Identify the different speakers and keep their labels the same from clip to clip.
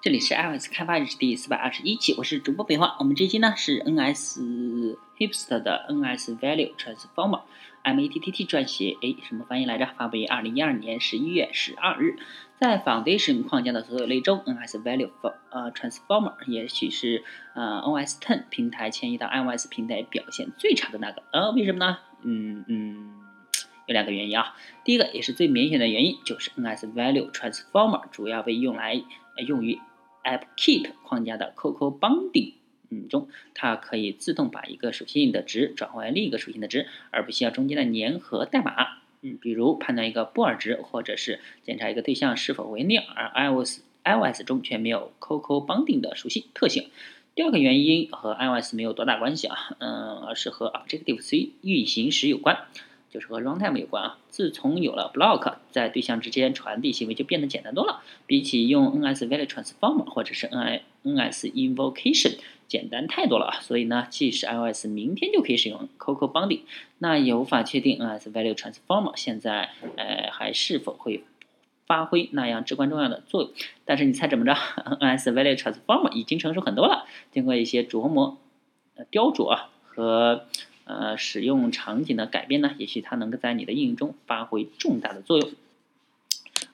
Speaker 1: 这里是 iOS 开发日志第四百二十一期，我是主播北华。我们这期呢是 NS Hipster 的 NSValueTransformer，MATTT 撰写，哎，什么翻译来着？发布于二零一二年十一月十二日。在 Foundation 框架的所有类中，NS Value 呃 Transformer 也许是呃 OS Ten 平台迁移到 iOS 平台表现最差的那个。呃，为什么呢？嗯嗯，有两个原因啊。第一个也是最明显的原因，就是 NS Value Transformer 主要被用来用于 AppKit 框架的 Coco Binding 嗯中，它可以自动把一个属性的值转换为另一个属性的值，而不需要中间的粘合代码。嗯，比如判断一个布尔值，或者是检查一个对象是否为零而 iOS iOS 中却没有 Coco Binding 的属性特性。第二个原因和 iOS 没有多大关系啊，嗯，而是和 Objective C 运行时有关。就是和 runtime 有关啊。自从有了 block，在对象之间传递行为就变得简单多了。比起用 NSValueTransformer 或者是 N NSInvocation 简单太多了啊。所以呢，即使 iOS 明天就可以使用 Coco Binding，那也无法确定 NSValueTransformer 现在呃还是否会发挥那样至关重要的作用。但是你猜怎么着？NSValueTransformer 已经成熟很多了，经过一些琢磨、呃雕琢和。呃，使用场景的改变呢，也许它能够在你的应用中发挥重大的作用。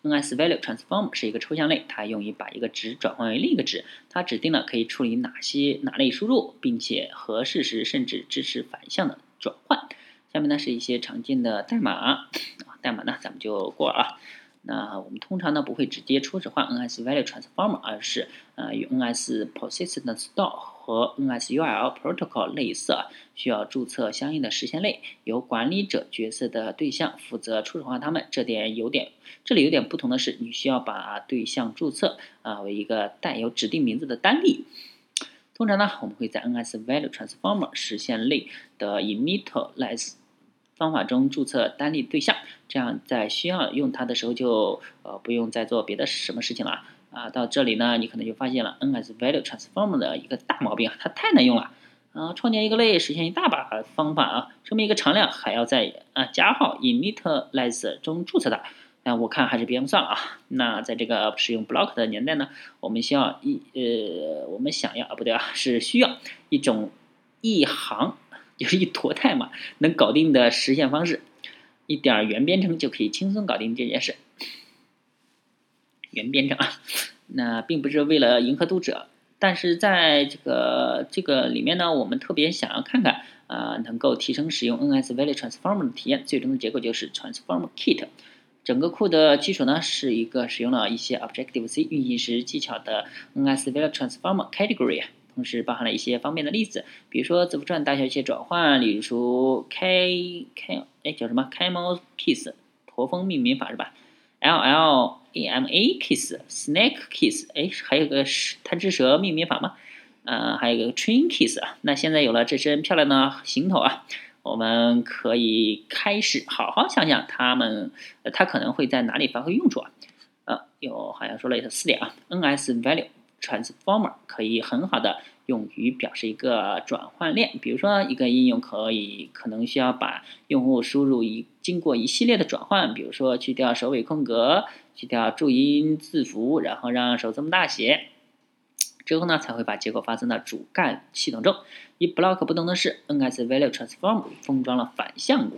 Speaker 1: NSValueTransform 是一个抽象类，它用于把一个值转换为另一个值。它指定了可以处理哪些哪类输入，并且合适时甚至支持反向的转换。下面呢是一些常见的代码，代码呢咱们就过了啊。那我们通常呢不会直接初始化 NSValueTransformer，而是呃与 NSPersistentStore。和 NSURL Protocol 类似，需要注册相应的实现类，由管理者角色的对象负责初始化它们。这点有点，这里有点不同的是，你需要把对象注册啊为一个带有指定名字的单例。通常呢，我们会在 NSValueTransformer 实现类的 Initialize 方法中注册单例对象，这样在需要用它的时候就呃不用再做别的什么事情了。啊，到这里呢，你可能就发现了 NSValueTransform 的一个大毛病啊，它太难用了。啊，创建一个类实现一大把方法啊，说明一个常量还要在啊加号 Initialize 中注册的。那我看还是别用算了啊。那在这个使用 Block 的年代呢，我们需要一呃，我们想要啊不对啊，是需要一种一行就是一坨代码能搞定的实现方式，一点元编程就可以轻松搞定这件事。元编程啊，那并不是为了迎合读者，但是在这个这个里面呢，我们特别想要看看啊，能够提升使用 NSValueTransformer 的体验。最终的结果就是 Transformer Kit。整个库的基础呢，是一个使用了一些 Objective C 运行时技巧的 NSValueTransformer Category，同时包含了一些方便的例子，比如说字符串大小写转换，例如开开哎叫什么开猫 kiss 驼峰命名法是吧？LL A M A kiss snake kiss，哎，还有个贪吃蛇命名法吗？呃，还有个 train kiss 啊。那现在有了这身漂亮的行头啊，我们可以开始好好想想它们，它可能会在哪里发挥用处啊？呃，有好像说了四点啊。N S value transformer 可以很好的用于表示一个转换链，比如说一个应用可以可能需要把用户输入一经过一系列的转换，比如说去掉首尾空格。去掉注音字符，然后让首字母大写，之后呢才会把结果发送到主干系统中。与 block 不同的是，NSValueTransformer 封装了反向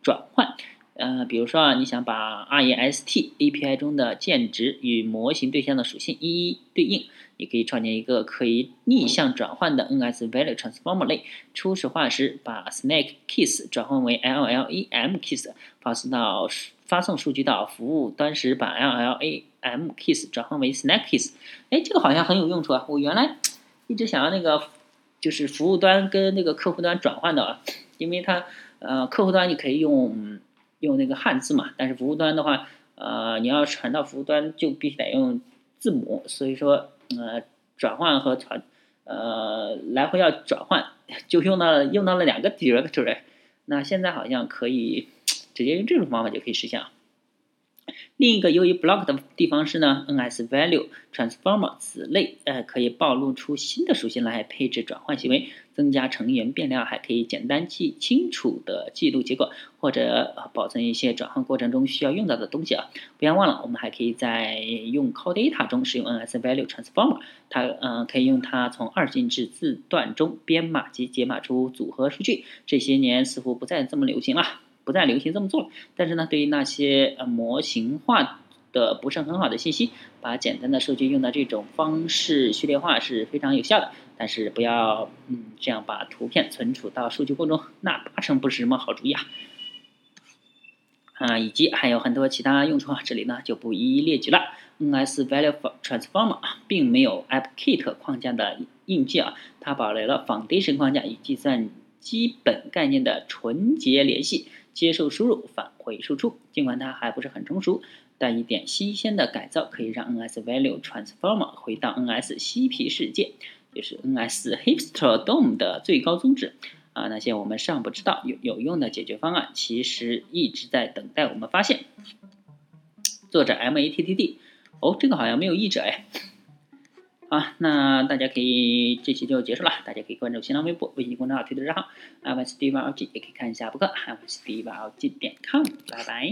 Speaker 1: 转换。呃，比如说啊，你想把 REST API 中的键值与模型对象的属性一一对应，你可以创建一个可以逆向转换的 NS Value Transformer 类。初始化时，把 SnakeKiss 转换为 LLEMKiss，发送到。发送数据到服务端时，把 LLAMKiss 转换为 SnakeKiss。哎，这个好像很有用处啊！我原来一直想要那个，就是服务端跟那个客户端转换的啊，因为它呃客户端你可以用用那个汉字嘛，但是服务端的话，呃你要传到服务端就必须得用字母，所以说呃转换和传呃来回要转换，就用到了用到了两个 directory。那现在好像可以。直接用这种方法就可以实现了。另一个优于 block 的地方是呢，NS Value Transformer 此类呃可以暴露出新的属性来配置转换行为，增加成员变量，还可以简单记清楚的记录结果，或者保存一些转换过程中需要用到的东西啊。不要忘了，我们还可以在用 Call Data 中使用 NS Value Transformer，它嗯可以用它从二进制字段中编码及解码出组合数据。这些年似乎不再这么流行了。不再流行这么做了，但是呢，对于那些呃模型化的不是很好的信息，把简单的数据用到这种方式序列化是非常有效的。但是不要嗯这样把图片存储到数据库中，那八成不是什么好主意啊。啊，以及还有很多其他用处啊，这里呢就不一一列举了。NS Value Transformer 啊并没有 AppKit 框架的硬件啊，它保留了 Foundation 框架与计算基本概念的纯洁联系。接受输入，返回输出。尽管它还不是很成熟，但一点新鲜的改造可以让 NS Value Transformer 回到 NS 嬉皮世界，就是 NS Hipster Dome 的最高宗旨。啊，那些我们尚不知道有有用的解决方案，其实一直在等待我们发现。作者 M A T T D，哦，这个好像没有译者哎。啊，那大家可以这期就结束了。大家可以关注新浪微博、微信公众号、推特账号 i w s d y l g 也可以看一下博客 i w s d y l g 点 com。拜拜。